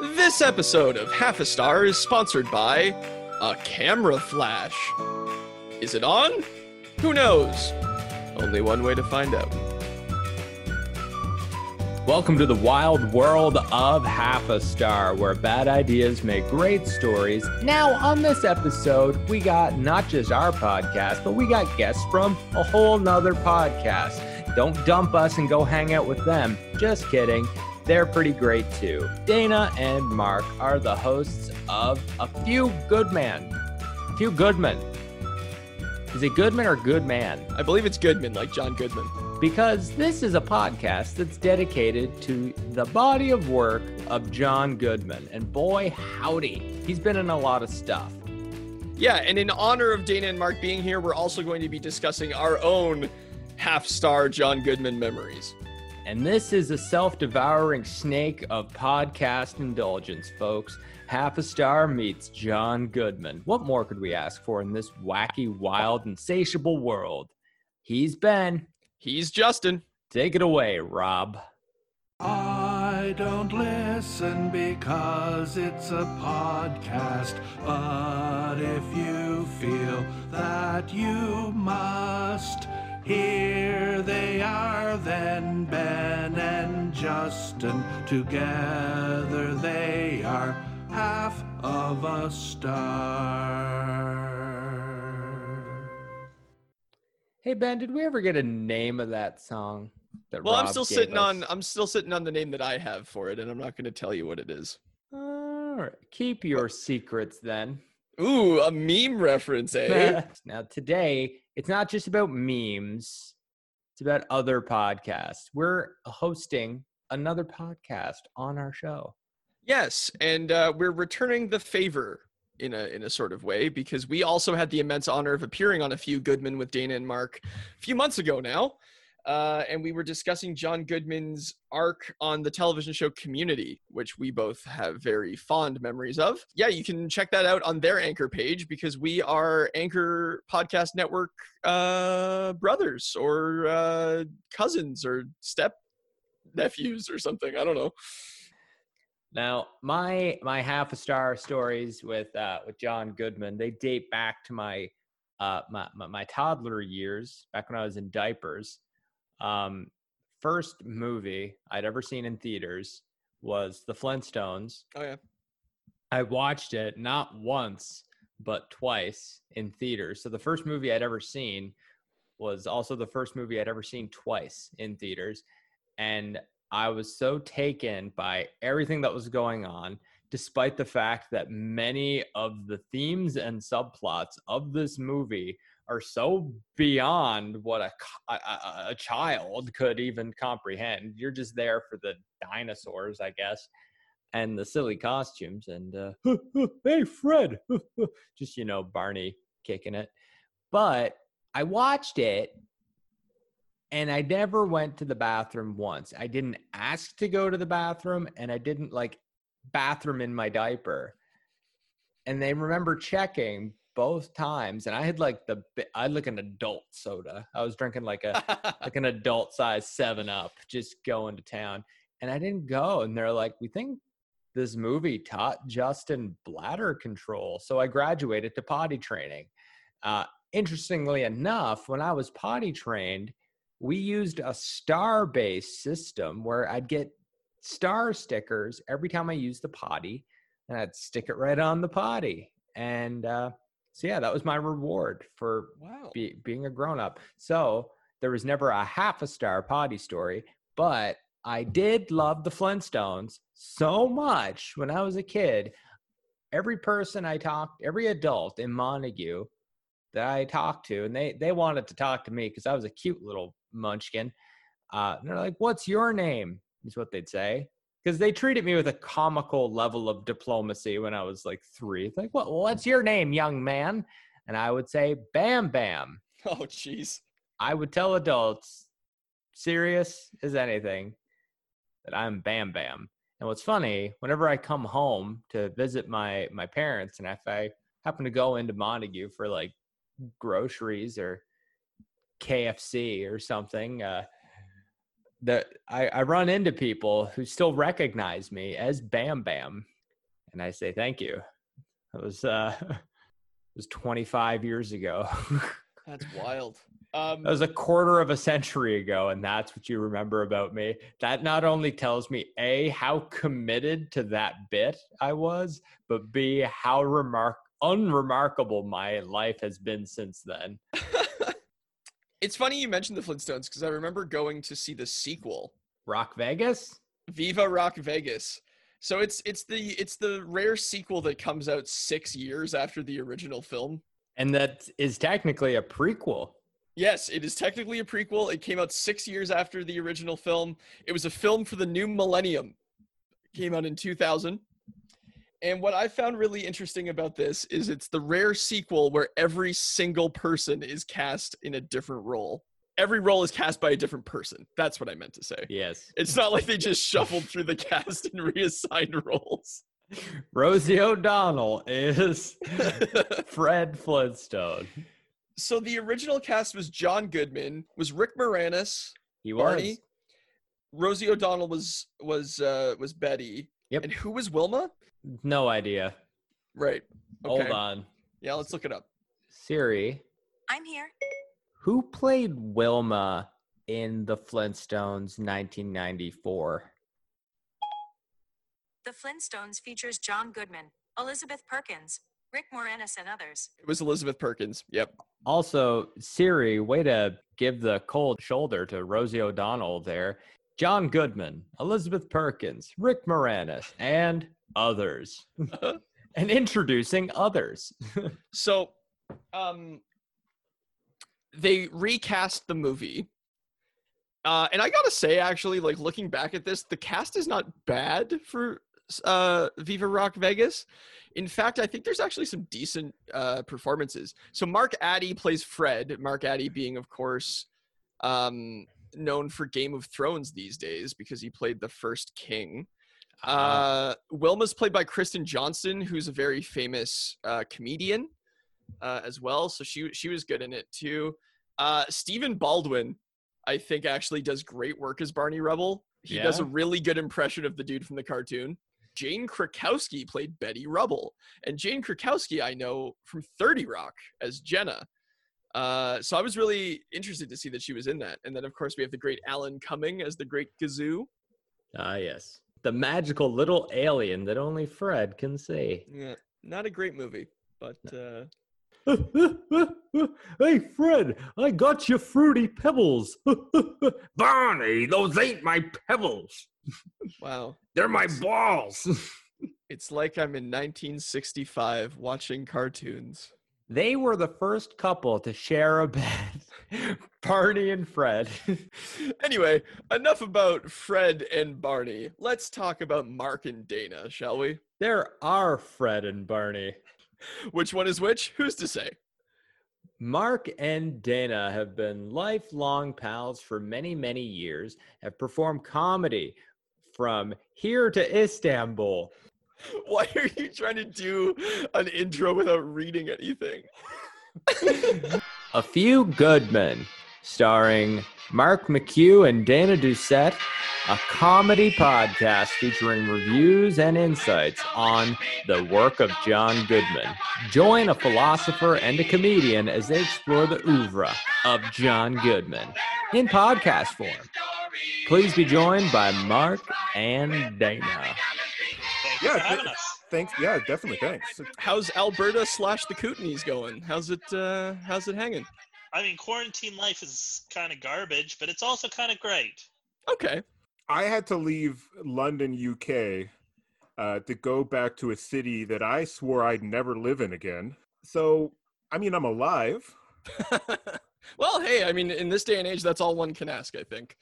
This episode of Half a Star is sponsored by a camera flash. Is it on? Who knows? Only one way to find out. Welcome to the wild world of Half a Star, where bad ideas make great stories. Now, on this episode, we got not just our podcast, but we got guests from a whole nother podcast. Don't dump us and go hang out with them. Just kidding. They're pretty great too. Dana and Mark are the hosts of A Few Good Men. A Few Goodman. Is it Goodman or Goodman? I believe it's Goodman, like John Goodman. because this is a podcast that's dedicated to the body of work of John Goodman. And boy, howdy, he's been in a lot of stuff. Yeah, and in honor of Dana and Mark being here, we're also going to be discussing our own half star John Goodman memories. And this is a self devouring snake of podcast indulgence, folks. Half a star meets John Goodman. What more could we ask for in this wacky, wild, insatiable world? He's Ben. He's Justin. Take it away, Rob. I don't listen because it's a podcast. But if you feel that you must, here they are then Ben and Justin. Together they are half of a star. Hey, Ben, did we ever get a name of that song? That Well, I'm still gave sitting on? I'm still sitting on the name that I have for it, and I'm not going to tell you what it is. All right. Keep your secrets then. Ooh, a meme reference, eh? now, today, it's not just about memes, it's about other podcasts. We're hosting another podcast on our show. yes, and uh, we're returning the favor in a in a sort of way because we also had the immense honor of appearing on a few Goodman with Dana and Mark a few months ago now. Uh, and we were discussing John Goodman's arc on the television show Community, which we both have very fond memories of. Yeah, you can check that out on their Anchor page because we are Anchor Podcast Network uh, brothers or uh, cousins or step nephews or something. I don't know. Now, my my half a star stories with uh, with John Goodman, they date back to my uh, my, my my toddler years, back when I was in diapers. Um, first movie I'd ever seen in theaters was The Flintstones. Oh yeah. I watched it not once but twice in theaters. So the first movie I'd ever seen was also the first movie I'd ever seen twice in theaters, and I was so taken by everything that was going on, despite the fact that many of the themes and subplots of this movie are so beyond what a a child could even comprehend. You're just there for the dinosaurs, I guess, and the silly costumes. And uh, hey, Fred, just you know, Barney kicking it. But I watched it and I never went to the bathroom once. I didn't ask to go to the bathroom and I didn't like bathroom in my diaper. And they remember checking both times and I had like the I had like an adult soda. I was drinking like a like an adult size 7 up just going to town and I didn't go and they're like we think this movie taught Justin bladder control. So I graduated to potty training. Uh, interestingly enough, when I was potty trained, we used a star based system where I'd get star stickers every time I used the potty and I'd stick it right on the potty. And uh, so, yeah, that was my reward for wow. be, being a grown up. So there was never a half a star potty story, but I did love the Flintstones so much when I was a kid. Every person I talked, every adult in Montague that I talked to, and they they wanted to talk to me because I was a cute little munchkin. Uh, and they're like, "What's your name?" Is what they'd say because they treated me with a comical level of diplomacy when I was like three. It's like, "What? What's your name, young man?" And I would say, "Bam Bam." Oh jeez. I would tell adults, serious as anything, that I'm Bam Bam. And what's funny, whenever I come home to visit my my parents, and if I happen to go into Montague for like groceries or KFC or something, uh, that I, I run into people who still recognize me as Bam Bam, and I say thank you. It was uh, it was 25 years ago. That's wild. Um, That was a quarter of a century ago, and that's what you remember about me. That not only tells me A, how committed to that bit I was, but B, how remark unremarkable my life has been since then. it's funny you mentioned the Flintstones because I remember going to see the sequel, Rock Vegas? Viva Rock Vegas. So it's it's the it's the rare sequel that comes out six years after the original film. And that is technically a prequel. Yes, it is technically a prequel. It came out six years after the original film. It was a film for the new millennium. came out in 2000. And what I found really interesting about this is it's the rare sequel where every single person is cast in a different role. Every role is cast by a different person. That's what I meant to say. Yes. It's not like they just shuffled through the cast and reassigned roles. Rosie O'Donnell is Fred Flintstone. so the original cast was John Goodman, was Rick Moranis, He Barney. was. Rosie O'Donnell was was uh was Betty. Yep. And who was Wilma? No idea. Right. Okay. Hold on. Yeah, let's look it up. Siri, I'm here. who played Wilma in The Flintstones 1994? The Flintstones features John Goodman, Elizabeth Perkins, Rick Moranis, and others. It was Elizabeth Perkins. Yep. Also, Siri, way to give the cold shoulder to Rosie O'Donnell there. John Goodman, Elizabeth Perkins, Rick Moranis, and others. and introducing others. So, um, they recast the movie. Uh, and I gotta say, actually, like looking back at this, the cast is not bad for uh, Viva Rock Vegas. In fact, I think there's actually some decent uh, performances. So Mark Addy plays Fred. Mark Addy being, of course, um, known for Game of Thrones these days because he played the first king. Uh, Wilma's played by Kristen Johnston, who's a very famous uh, comedian uh, as well. So she she was good in it too. Uh, Stephen Baldwin, I think, actually does great work as Barney Rubble. He does a really good impression of the dude from the cartoon. Jane Krakowski played Betty Rubble, and Jane Krakowski I know from Thirty Rock as Jenna. Uh, so I was really interested to see that she was in that. And then of course we have the great Alan Cumming as the Great Gazoo. Ah, yes. The magical little alien that only Fred can see. Yeah, not a great movie, but uh, hey, Fred, I got you fruity pebbles. Barney, those ain't my pebbles. wow. They're my balls. It's like I'm in 1965 watching cartoons. They were the first couple to share a bed. Barney and Fred. Anyway, enough about Fred and Barney. Let's talk about Mark and Dana, shall we? there are Fred and Barney. Which one is which? Who's to say? Mark and Dana have been lifelong pals for many, many years, have performed comedy from here to Istanbul. Why are you trying to do an intro without reading anything? A Few Good Men, starring Mark McHugh and Dana Doucette, a comedy podcast featuring reviews and insights on the work of John Goodman. Join a philosopher and a comedian as they explore the oeuvre of John Goodman in podcast form. Please be joined by Mark and Dana. Thank you Yeah, for having th- us. thanks. Yeah, definitely. Thanks. How's Alberta slash the Kootenays going? How's it uh how's it hanging? I mean, quarantine life is kind of garbage, but it's also kind of great. Okay. I had to leave London, UK, uh, to go back to a city that I swore I'd never live in again. So, I mean, I'm alive. well, hey, I mean, in this day and age, that's all one can ask, I think.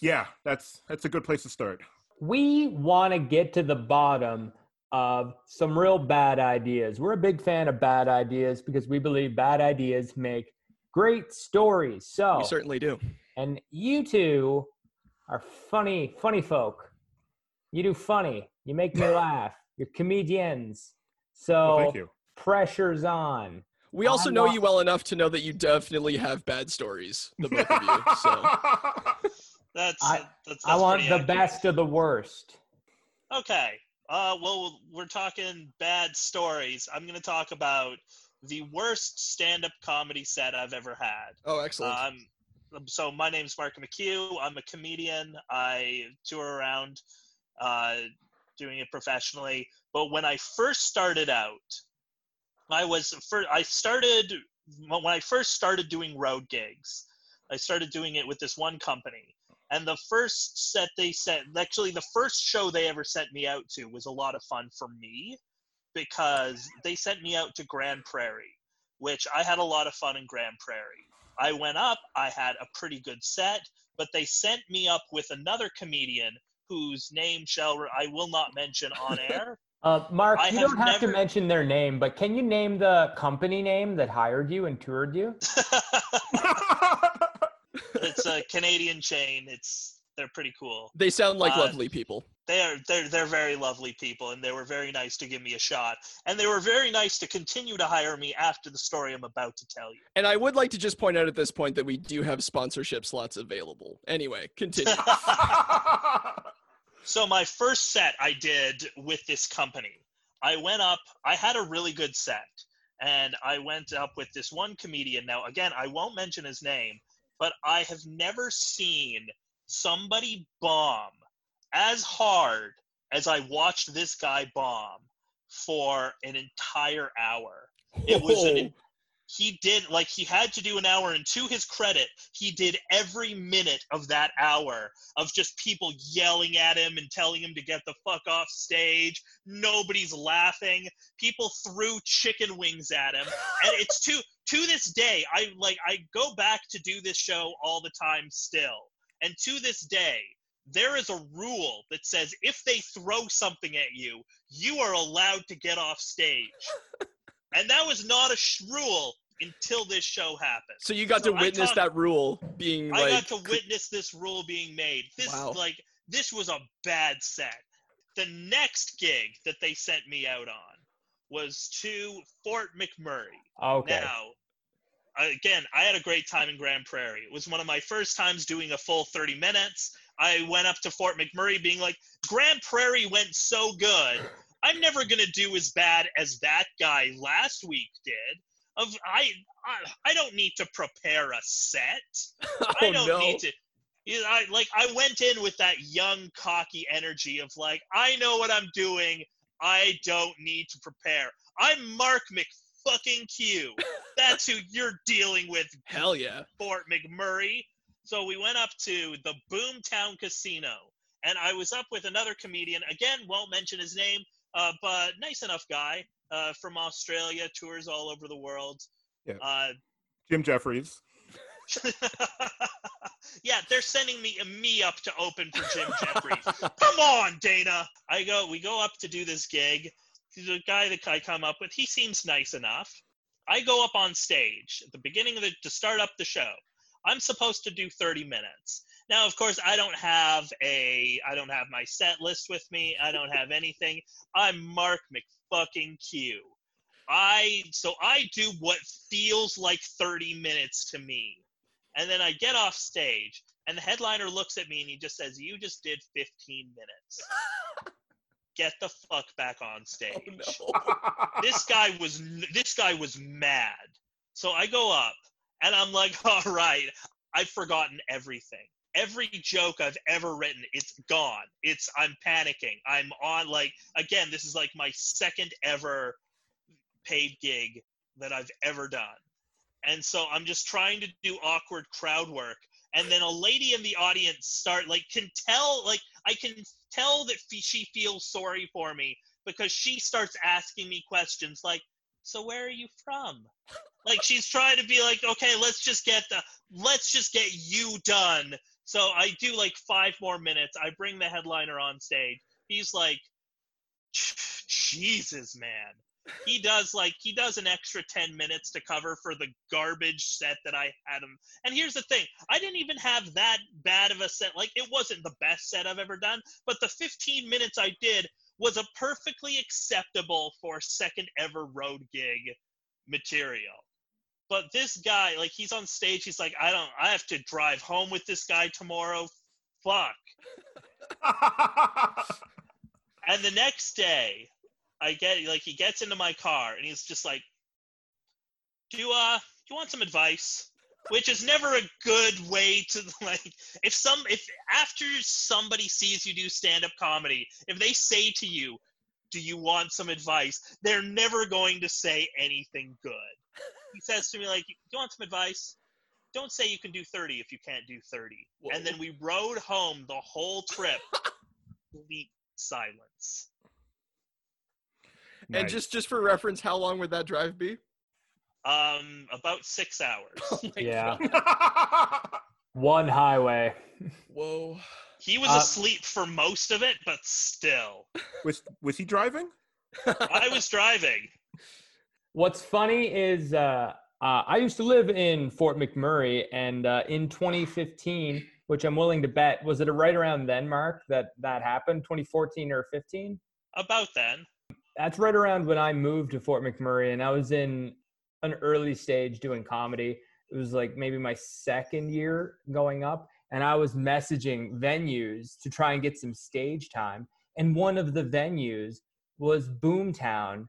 Yeah, that's that's a good place to start. We want to get to the bottom of some real bad ideas. We're a big fan of bad ideas because we believe bad ideas make great stories. So, We certainly do. and you two are funny, funny folk. You do funny. You make me laugh. You're comedians. So, Well, thank you. pressure's on. We also I'm know not- you well enough to know that you definitely have bad stories, the both of you. So That's I- that's, that's I want the accurate. best of the worst. Okay. Uh, well, we're talking bad stories. I'm going to talk about the worst stand-up comedy set I've ever had. Oh, excellent. Um, so my name's Mark McHugh. I'm a comedian. I tour around uh, doing it professionally. But when I first started out, I was first, I started when I first started doing road gigs. I started doing it with this one company. And the first set they sent, actually, the first show they ever sent me out to was a lot of fun for me because they sent me out to Grande Prairie, which I had a lot of fun in Grande Prairie. I went up, I had a pretty good set, but they sent me up with another comedian whose name shall I will not mention on air. Uh, Mark, I you have don't have to mention their name, but can you name the company name that hired you and toured you? it's a Canadian chain. It's they're pretty cool. they sound like uh, lovely people. They are they're they're very lovely people, and they were very nice to give me a shot, and they were very nice to continue to hire me after the story I'm about to tell you. And I would like to just point out at this point that we do have sponsorship slots available. Anyway, continue. So my first set I did with this company. I went up, I had a really good set. And I went up with this one comedian. Now again, I won't mention his name, but I have never seen somebody bomb as hard as I watched this guy bomb for an entire hour. It was an he did like he had to do an hour and to his credit he did every minute of that hour of just people yelling at him and telling him to get the fuck off stage. Nobody's laughing. People threw chicken wings at him. And it's to to this day i like i go back to do this show all the time still and to this day there is a rule that says if they throw something at you you are allowed to get off stage and that was not a sh- rule until this show happened. So you got So to witness talk- that rule being I like got to witness this rule being made. This Wow. like this was a bad set. The next gig that they sent me out on was to Fort McMurray. Okay. Now, again, I had a great time in Grande Prairie. It was one of my first times doing a full 30 minutes. I went up to Fort McMurray being like, Grande Prairie went so good. I'm never going to do as bad as that guy last week did. Of I, I I don't need to prepare a set. oh I don't no. need to. You know, I like I went in with that young cocky energy of like I know what I'm doing. I don't need to prepare. I'm Mark McFucking Q. That's who you're dealing with, Hell yeah. Fort McMurray. So we went up to the Boomtown Casino, and I was up with another comedian. Again, won't mention his name, uh, but nice enough guy uh, from Australia, tours all over the world. Yeah. Uh, Jim Jefferies. yeah, they're sending me me up to open for Jim Jefferies. Come on, Dana. I go. We go up to do this gig. The guy that I come up with, he seems nice enough. I go up on stage at the beginning of the to start up the show. I'm supposed to do 30 minutes. Now, of course, I don't have a I don't have my set list with me. I don't have anything. I'm Mark McFucking Q. I so I do what feels like 30 minutes to me. And then I get off stage and the headliner looks at me and he just says, "You just did 15 minutes. Get the fuck back on stage." Oh no. this guy was this guy was mad. So I go up and I'm like, all right, I've forgotten everything. Every joke I've ever written, it's gone. It's I'm panicking. I'm on like again, this is like my second ever paid gig that I've ever done. And so I'm just trying to do awkward crowd work. And then a lady in the audience start like can tell like I can tell that she feels sorry for me because she starts asking me questions like, "So where are you from?" like she's trying to be like, "Okay, let's just get the let's just get you done." So I do like 5 more minutes. I bring the headliner on stage. He's like, "Jesus, man." He does like he does an extra 10 minutes to cover for the garbage set that I had him. And here's the thing, I didn't even have that bad of a set. Like it wasn't the best set I've ever done, but the 15 minutes I did was a perfectly acceptable for second ever road gig material. But this guy, like he's on stage, he's like, I don't I have to drive home with this guy tomorrow. fuck. And the next day, I get like he gets into my car and he's just like, "Do you uh, do you want some advice?" Which is never a good way to like. If some if after somebody sees you do stand up comedy, if they say to you, "Do you want some advice?" They're never going to say anything good. He says to me like, "Do you want some advice?" Don't say you can do 30 if you can't do 30. And then we rode home the whole trip. Complete silence. And just just for reference, how long would that drive be? Um, about six hours. Oh Yeah. One highway. Whoa. He was Uh, asleep for most of it, but still, was was he driving? I was driving. What's funny is uh, uh, I used to live in Fort McMurray, and uh, in 2015, which I'm willing to bet, was it right around then, Mark, that that happened? 2014 or 15? About then, That's right around when I moved to Fort McMurray, and I was in an early stage doing comedy. It was like maybe my second year going up, and I was messaging venues to try and get some stage time. And one of the venues was Boomtown,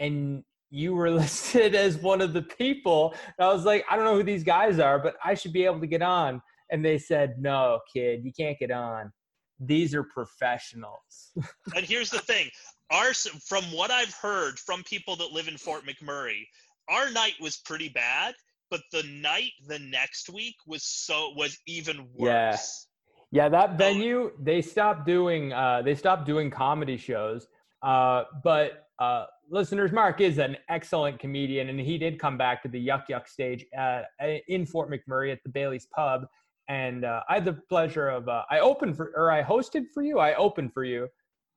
and you were listed as one of the people. And I was like, I don't know who these guys are, but I should be able to get on. And they said, No, kid, you can't get on. These are professionals. and here's the thing: our from what I've heard from people that live in Fort McMurray, our night was pretty bad. But the night the next week was so was even Yeah. worse. Yeah, that venue they stopped doing uh, they stopped doing comedy shows. Uh, but uh, listeners, Mark is an excellent comedian, and he did come back to the Yuk Yuk stage at, in Fort McMurray at the Bailey's Pub. And uh, I had the pleasure of uh, I opened for or I hosted for you. I opened for you.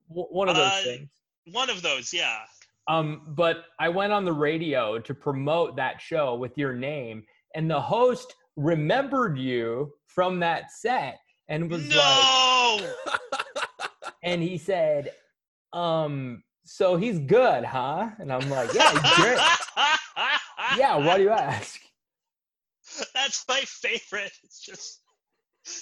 W- one of those Uh, things. One of those, yeah. Um, but I went on the radio to promote that show with your name, and the host remembered you from that set and was like, No. and he said, um, so he's good, huh? And I'm like, yeah, he's great. yeah, why do you ask? That's my favorite. It's just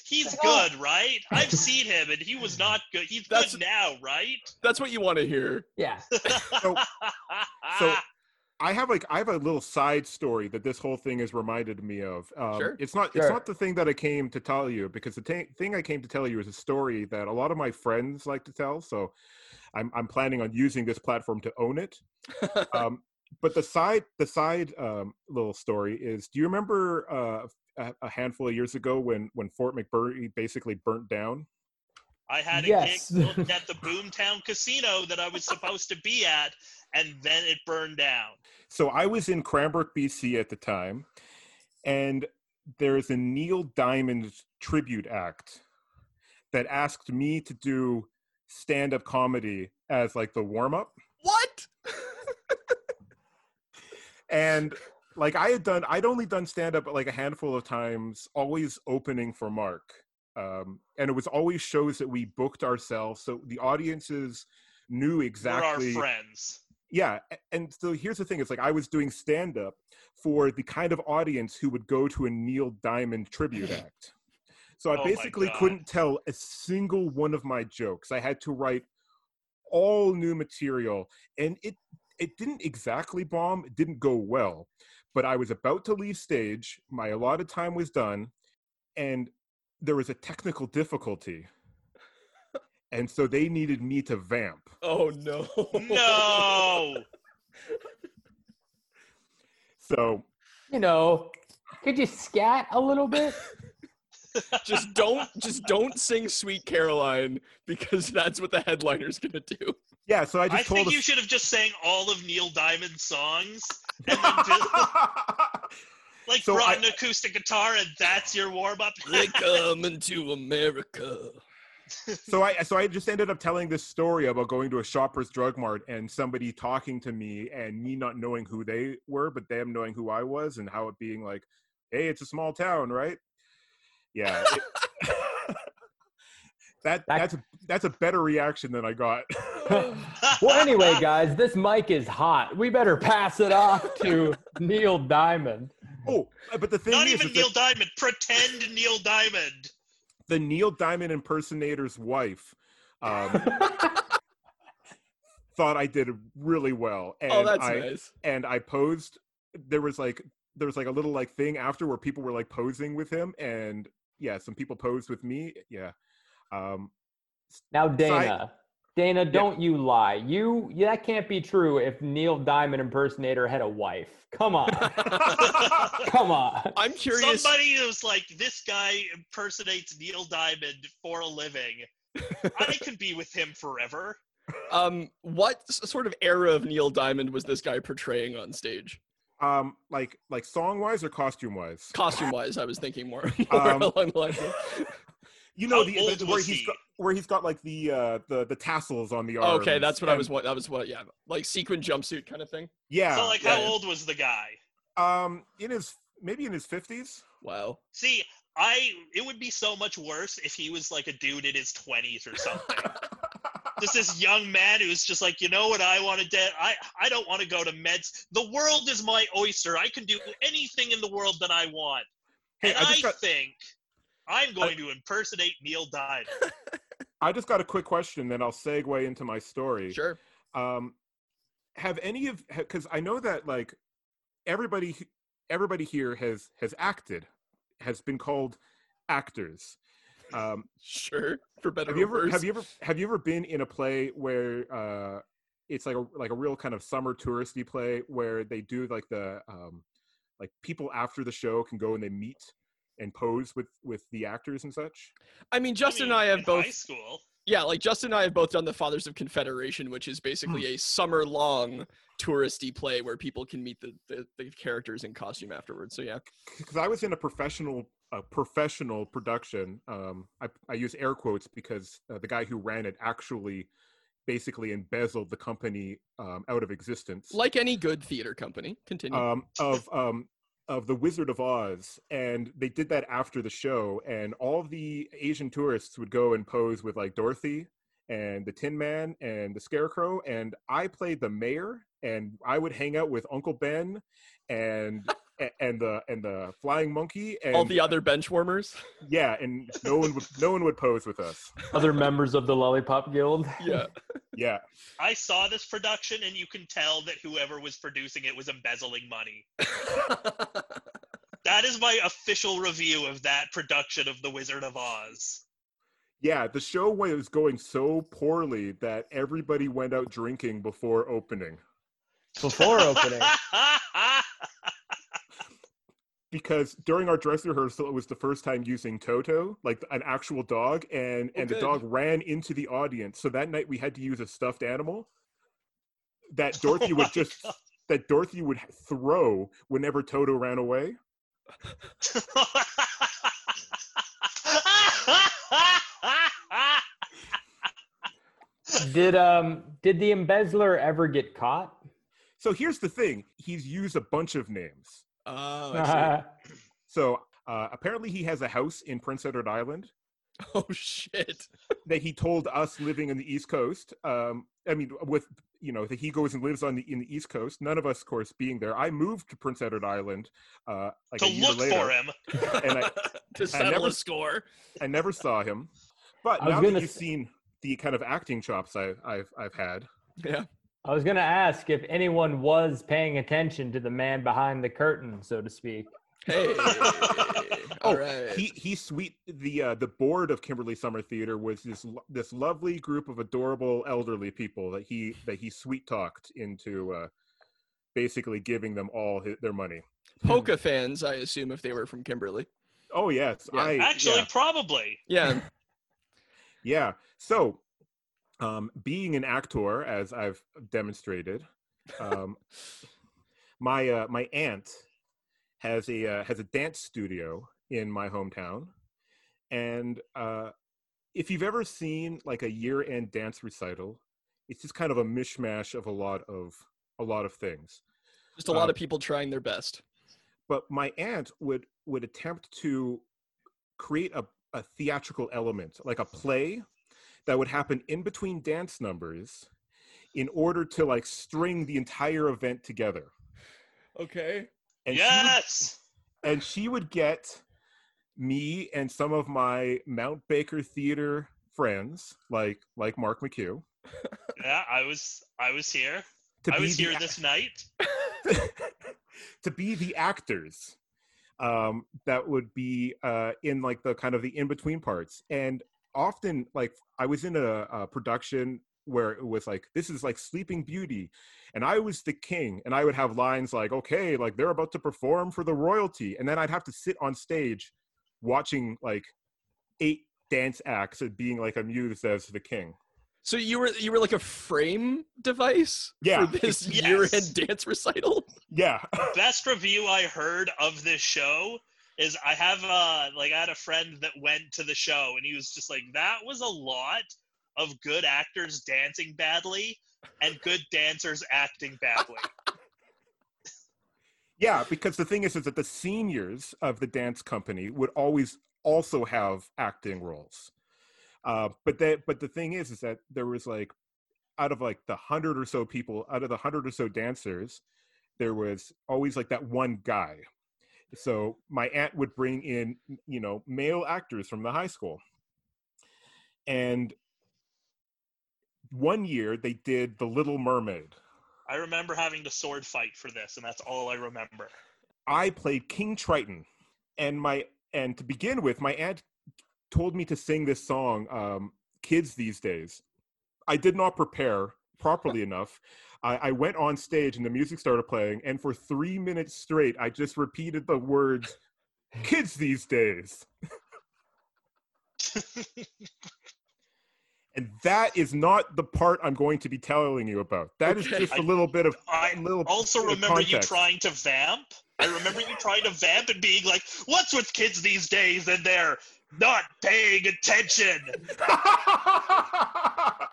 he's good, right? I've seen him and he was not good. He's That's- good now, right? That's what you want to hear. Yeah. So- so I have like I have a little side story that this whole thing has reminded me of. Um, Sure. It's not Sure. it's not the thing that I came to tell you because the ta- thing I came to tell you is a story that a lot of my friends like to tell. So I'm I'm planning on using this platform to own it. um, but the side the side um, little story is: Do you remember uh, a, a handful of years ago when when Fort McMurray basically burnt down? I had a Yes. gig at the Boomtown Casino that I was supposed to be at, and then it burned down. So I was in Cranbrook, BC at the time, and there's a Neil Diamond tribute act that asked me to do stand-up comedy as like the warm-up. What? And like I had done I'd only done stand-up like a handful of times, always opening for Mark. Um, and it was always shows that we booked ourselves. So the audiences knew exactly We're our friends. yeah and so here's the thing it's like i was doing stand up for the kind of audience who would go to a neil diamond tribute act so i Oh basically couldn't tell a single one of my jokes i had to write all new material and it it didn't exactly bomb it didn't go well but i was about to leave stage my allotted time was done and there was a technical difficulty and so they needed me to vamp Oh no. No. so You know, could you scat a little bit? Just don't just don't sing Sweet Caroline because that's what the headliner's gonna do. Yeah, so I I, just told I think us- you should have just sang all of Neil Diamond's songs and then do, like So brought I- an acoustic guitar and that's your warm up. They're coming to America. so I so I just ended up telling this story about going to a Shoppers Drug Mart and somebody talking to me and me not knowing who they were, but them knowing who I was and how it being like, "Hey, it's a small town, right?" Yeah. it- that That- that's a, that's a better reaction than I got. well, anyway, guys, this mic is hot. We better pass it off to Neil Diamond. oh, but the thing Not is, even is that- Neil Diamond. Pretend Neil Diamond. the Neil Diamond impersonator's wife um, thought I did really well, and oh, that's I nice. and I posed. There was like there was like a little like thing after where people were like posing with him, and yeah, some people posed with me. Yeah, um, Now, So I- Dana, Dana, don't you lie. You that can't be true. If Neil Diamond impersonator had a wife, come on, come on. I'm curious. Somebody who's like, this guy impersonates Neil Diamond for a living. I could be with him forever. Um, what sort of era of Neil Diamond was this guy portraying on stage? Um, like like song wise or costume wise. Costume wise, I was thinking more, more Um, along the lines of. You know the, the- where was he's he? got, where he's got like the uh the the tassels on the arms. Okay, that's what I was. What that was. What yeah, like sequin jumpsuit kind of thing. Yeah. so, like, yeah. how old was the guy? um, in his maybe in his fifties. Wow. See, I it would be so much worse if he was like a dude in his twenties or something. Just this young man who's just like, you know what I want to do? I I don't want to go to meds. The world is my oyster. I can do anything in the world that I want. Hey, and I I, got think I'm going to impersonate Neil Diamond. I just got a quick question, then I'll segue into my story. Sure. Um, have any of because I know that like everybody everybody here has has acted has been called actors. Um, Sure. For better have you or ever worse. have you ever have you ever been in a play where uh, it's like a like a real kind of summer touristy play where they do like the um, like people after the show can go and they meet and pose with with the actors and such. I mean, Justin mean, and I have in both. high school. Yeah, like Justin and I have both done the Fathers of Confederation, which is basically Hmm. a summer long touristy play where people can meet the, the, the characters in costume afterwards. So yeah. because I was in a professional a professional production. Um, I, I use air quotes because uh, the guy who ran it actually basically embezzled the company um, out of existence. Like any good theater company. Continue. um, of um, of the Wizard of Oz, and they did that after the show, and all the Asian tourists would go and pose with like Dorothy and the Tin Man and the Scarecrow, and I played the mayor, and I would hang out with Uncle Ben, and and the and the flying monkey, and All the other bench warmers. yeah, and no one would no one would pose with us. Other members of the Lollipop Guild. Yeah. Yeah, I saw this production, and you can tell that whoever was producing it was embezzling money. That is my official review of that production of The Wizard of Oz. yeah. The show was going so poorly that everybody went out drinking before opening. Before opening. Because during our dress rehearsal it was the first time using toto like an actual dog and Oh, and the dog ran into the audience. So that night we had to use a stuffed animal that dorothy Oh would my just that dorothy would throw whenever toto ran away. Did um did the embezzler ever get caught? so here's the thing. He's used a bunch of names oh, I see. so uh, apparently he has a house in prince edward island oh shit. that he told us living in the East Coast. Um, I mean, with you know that he goes and lives on the in the East Coast. None of us, of course, being there. I moved to Prince Edward Island uh, like to a year look later. for him. And I- to settle never- a score. I never saw him. But now that you've s- seen the kind of acting chops I, I've I've had, Yeah. I was gonna ask if anyone was paying attention to the man behind the curtain, so to speak. Hey. Oh, All right. he he sweet the uh, the board of Kimberley Summer Theater was this lo- this lovely group of adorable elderly people that he that he sweet talked into uh, basically giving them all hi their money. Polka fans, I assume, if they were from Kimberley. Oh yes, Yeah. I Actually, yeah. probably. Yeah. Yeah. So, um, being an actor, as I've demonstrated, um, my uh, my aunt has a uh, has a dance studio in my hometown, and uh, if you've ever seen like a year end dance recital, it's just kind of a mishmash of a lot of a lot of things. Just a lot Um, of people trying their best. but my aunt would would attempt to create a, a theatrical element like a play that would happen in between dance numbers in order to like string the entire event together Okay. and yes. she would, and she would get me and some of my Mount Baker Theater friends, like like Mark McHugh, Yeah, I was I was here. to I be was here ac- this night. to be the actors um, that would be uh, in like the kind of the in between parts. And often, like I was in a, a production where it was like, this is like Sleeping Beauty, and I was the king, and I would have lines like, okay, like they're about to perform for the royalty, and then I'd have to sit on stage watching like eight dance acts and being like amused as the king. So you were you were like a frame device Yeah. for this Yes. year-end dance recital. Yeah. Best review I heard of this show is I have uh like I had a friend that went to the show and he was just like that was a lot of good actors dancing badly and good dancers acting badly. Yeah, because the thing is, is that the seniors of the dance company would always also have acting roles. Uh, but that, but the thing is, is that there was like, out of like the hundred or so people, out of the hundred or so dancers, there was always like that one guy. So my aunt would bring in, you know, male actors from the high school, and one year they did The Little Mermaid. I remember having the sword fight for this and that's all I remember. I played King Triton, and my and to begin with, my aunt told me to sing this song, um, "Kids These Days." I did not prepare properly enough. I, I went on stage and the music started playing, and for three minutes straight, I just repeated the words "Kids These Days," and that is not the part I'm going to be telling you about. That is Okay. just a little bit of I a little also bit of remember you trying to vamp. I remember you trying to vamp and being like, "What's with kids these days and they're not paying attention?"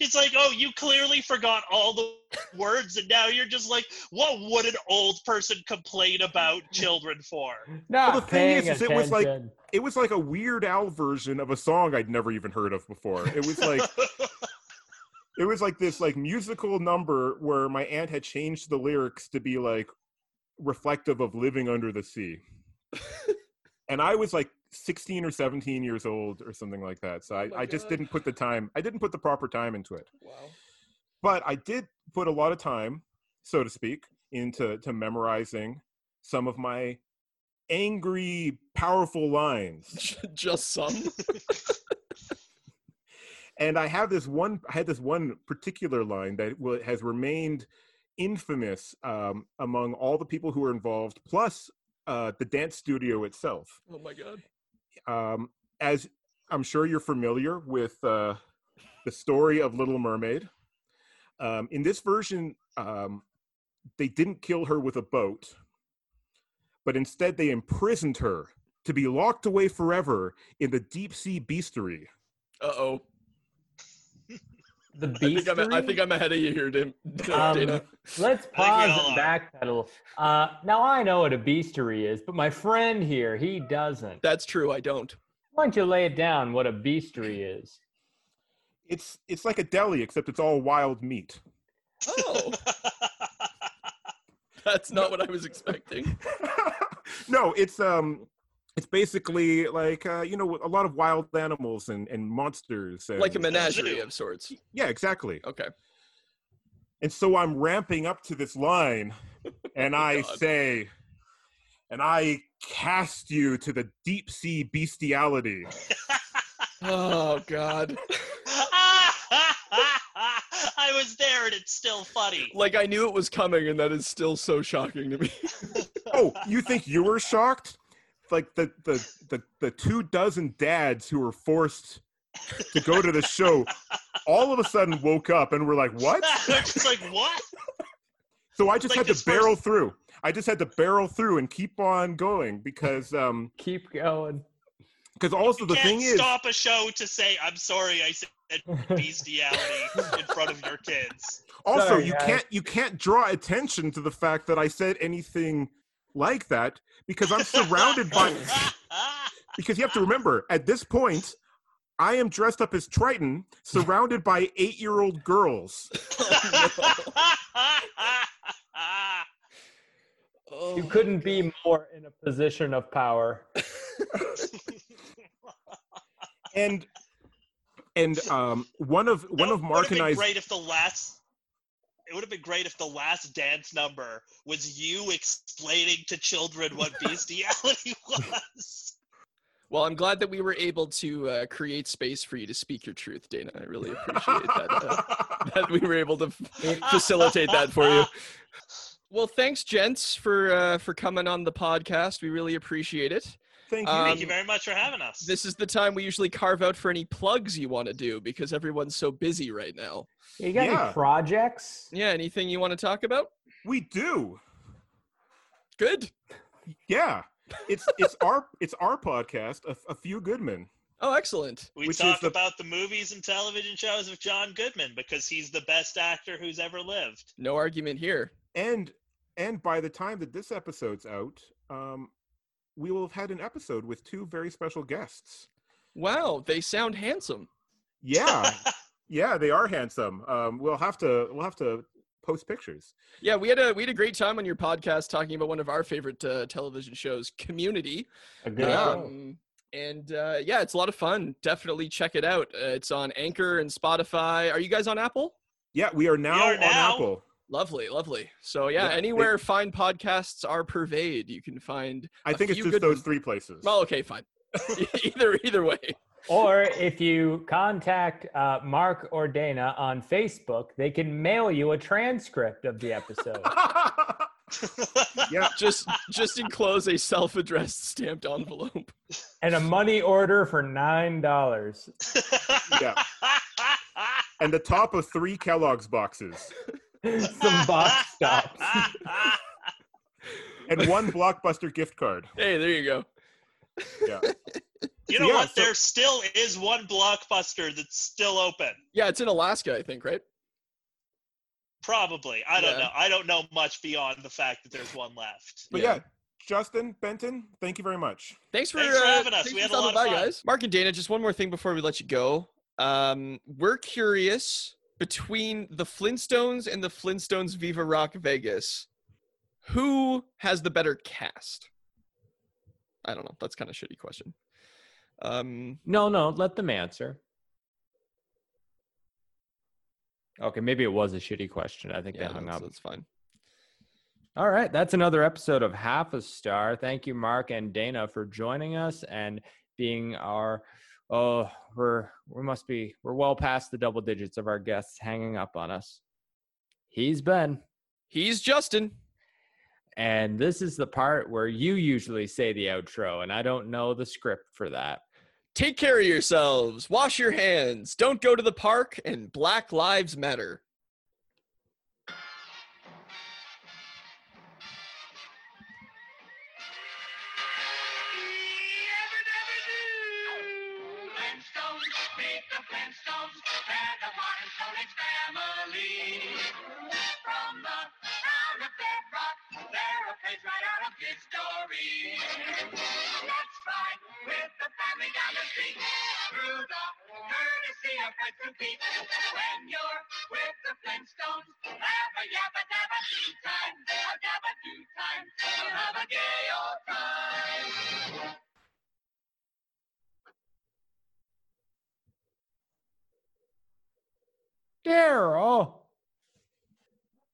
It's like, "Oh, you clearly forgot all the words and now you're just like, what would an old person complain about children for?" Not the thing is, is it was like- it was like a Weird Al version of a song I'd never even heard of before. It was like it was like this like musical number where my aunt had changed the lyrics to be like reflective of living under the sea. and I was like 16 or 17 years old or something like that. So I, my I just God. didn't put the time I didn't put the proper time into it. Wow. But I did put a lot of time, so to speak, into to memorizing some of my angry, powerful lines. Just some. and I have this one. I had this one particular line that has remained infamous um, among all the people who were involved, plus uh, the dance studio itself. Oh my god. Um, as I'm sure you're familiar with uh, the story of Little Mermaid. Um, in this version, um, they didn't kill her with a boat, but instead they imprisoned her to be locked away forever in the deep sea bestiary. Uh oh. The I think I'm I bestiary? think I'm ahead of you here, Dim- Um, Let's pause and backpedal. Uh, now I know what a bestiary is, but my friend here, he doesn't. That's true. I don't. Why don't you lay it down what a bestiary is? It's it's like a deli, except it's all wild meat. Oh, that's not what I was expecting. no, it's um, it's basically like uh, you know a lot of wild animals and and monsters. And, Like a menagerie zoo. of sorts. Yeah, exactly. Okay. And so I'm ramping up to this line, and I God. say, and I cast you to the deep sea bestiality. Oh god. I was there and it's still funny. Like I knew it was coming, and that is still so shocking to me. Oh, you think you were shocked? Like the the the the two dozen dads who were forced to go to the show, all of a sudden woke up and were like, "What?" They're just like, what? So I just Like had to this barrel through. I just had to barrel through and keep on going because um Keep going. because also You the can't thing is stop a show to say, I'm sorry I said bestiality in front of your kids. also Sorry, you guys. can't you can't draw attention to the fact that I said anything like that because I'm surrounded by because you have to remember at this point I am dressed up as Triton surrounded by eight year old girls. You couldn't be more in a position of power. and and um, one of one No, of Mark and been I's great if the last it would have been great if the last dance number was you explaining to children what bestiality was. Well, I'm glad that we were able to uh, create space for you to speak your truth, Dana. I really appreciate that. Uh, that we were able to f- facilitate that for you. Well, thanks, gents, for uh, for coming on the podcast. We really appreciate it. Thank you. Um, Thank you very much for having us. This is the time we usually carve out for any plugs you want to do because everyone's so busy right now. You got Yeah. any projects? Yeah, anything you want to talk about? we do. Good. Yeah. It's it's our it's our podcast, a, a few Goodmen. Oh, excellent. we which talk the- about the movies and television shows of John Goodman because he's the best actor who's ever lived. No argument here. And and by the time that this episode's out, um, we will have had an episode with two very special guests. Wow, they sound handsome. Yeah, yeah, they are handsome. Um, we'll have to we'll have to post pictures. Yeah, we had a we had a great time on your podcast talking about one of our favorite uh, television shows, Community. A good Yeah. Um, and uh, yeah, it's a lot of fun. Definitely check it out. Uh, it's on Anchor and Spotify. Are you guys on Apple? Yeah, we are now are on. Apple. Lovely, lovely. So yeah, Yeah, they- anywhere fine podcasts are pervade, you can find. I think it's just good those three places. Well, okay, fine. either either way. Or if you contact uh, Mark or Dana on Facebook, they can mail you a transcript of the episode. yeah, Just just enclose a self-addressed stamped envelope. and a money order for nine dollars. Yeah. and the top of three Kellogg's boxes Some box stops. and one Blockbuster gift card. Hey, there you go. Yeah. You know yeah, what? so- there still is one blockbuster that's still open. Yeah, it's in Alaska, I think, right? Probably. I don't Yeah. know. I don't know much beyond the fact that there's one left. But Yeah. yeah. Justin Benton, thank you very much. Thanks for, Thanks for uh, having us. thanks We had a lot of by, fun. guys. Mark and Dana, just one more thing before we let you go. Um, we're curious between the Flintstones and the Flintstones Viva Rock Vegas, who has the better cast? I don't know. That's kind of a shitty question. Um, No, no, let them answer. Okay, maybe it was a shitty question. I think yeah, they hung that's, up. that's fine. All right, that's another episode of Half a Star. Thank you, Mark and Dana, for joining us and being our. Oh, we're we must be we're well past the double digits of our guests hanging up on us. He's Ben, He's Justin. and this is the part where you usually say the outro, and I don't know the script for that. Take care of yourselves. Wash your hands. Don't go to the park. And Black Lives Matter. History. Let's ride with the family down the street through the courtesy of and Pete. When you're with the Flintstones, have a yabba dabba do time, a dabba do time. You'll have a gay old time. Daryl.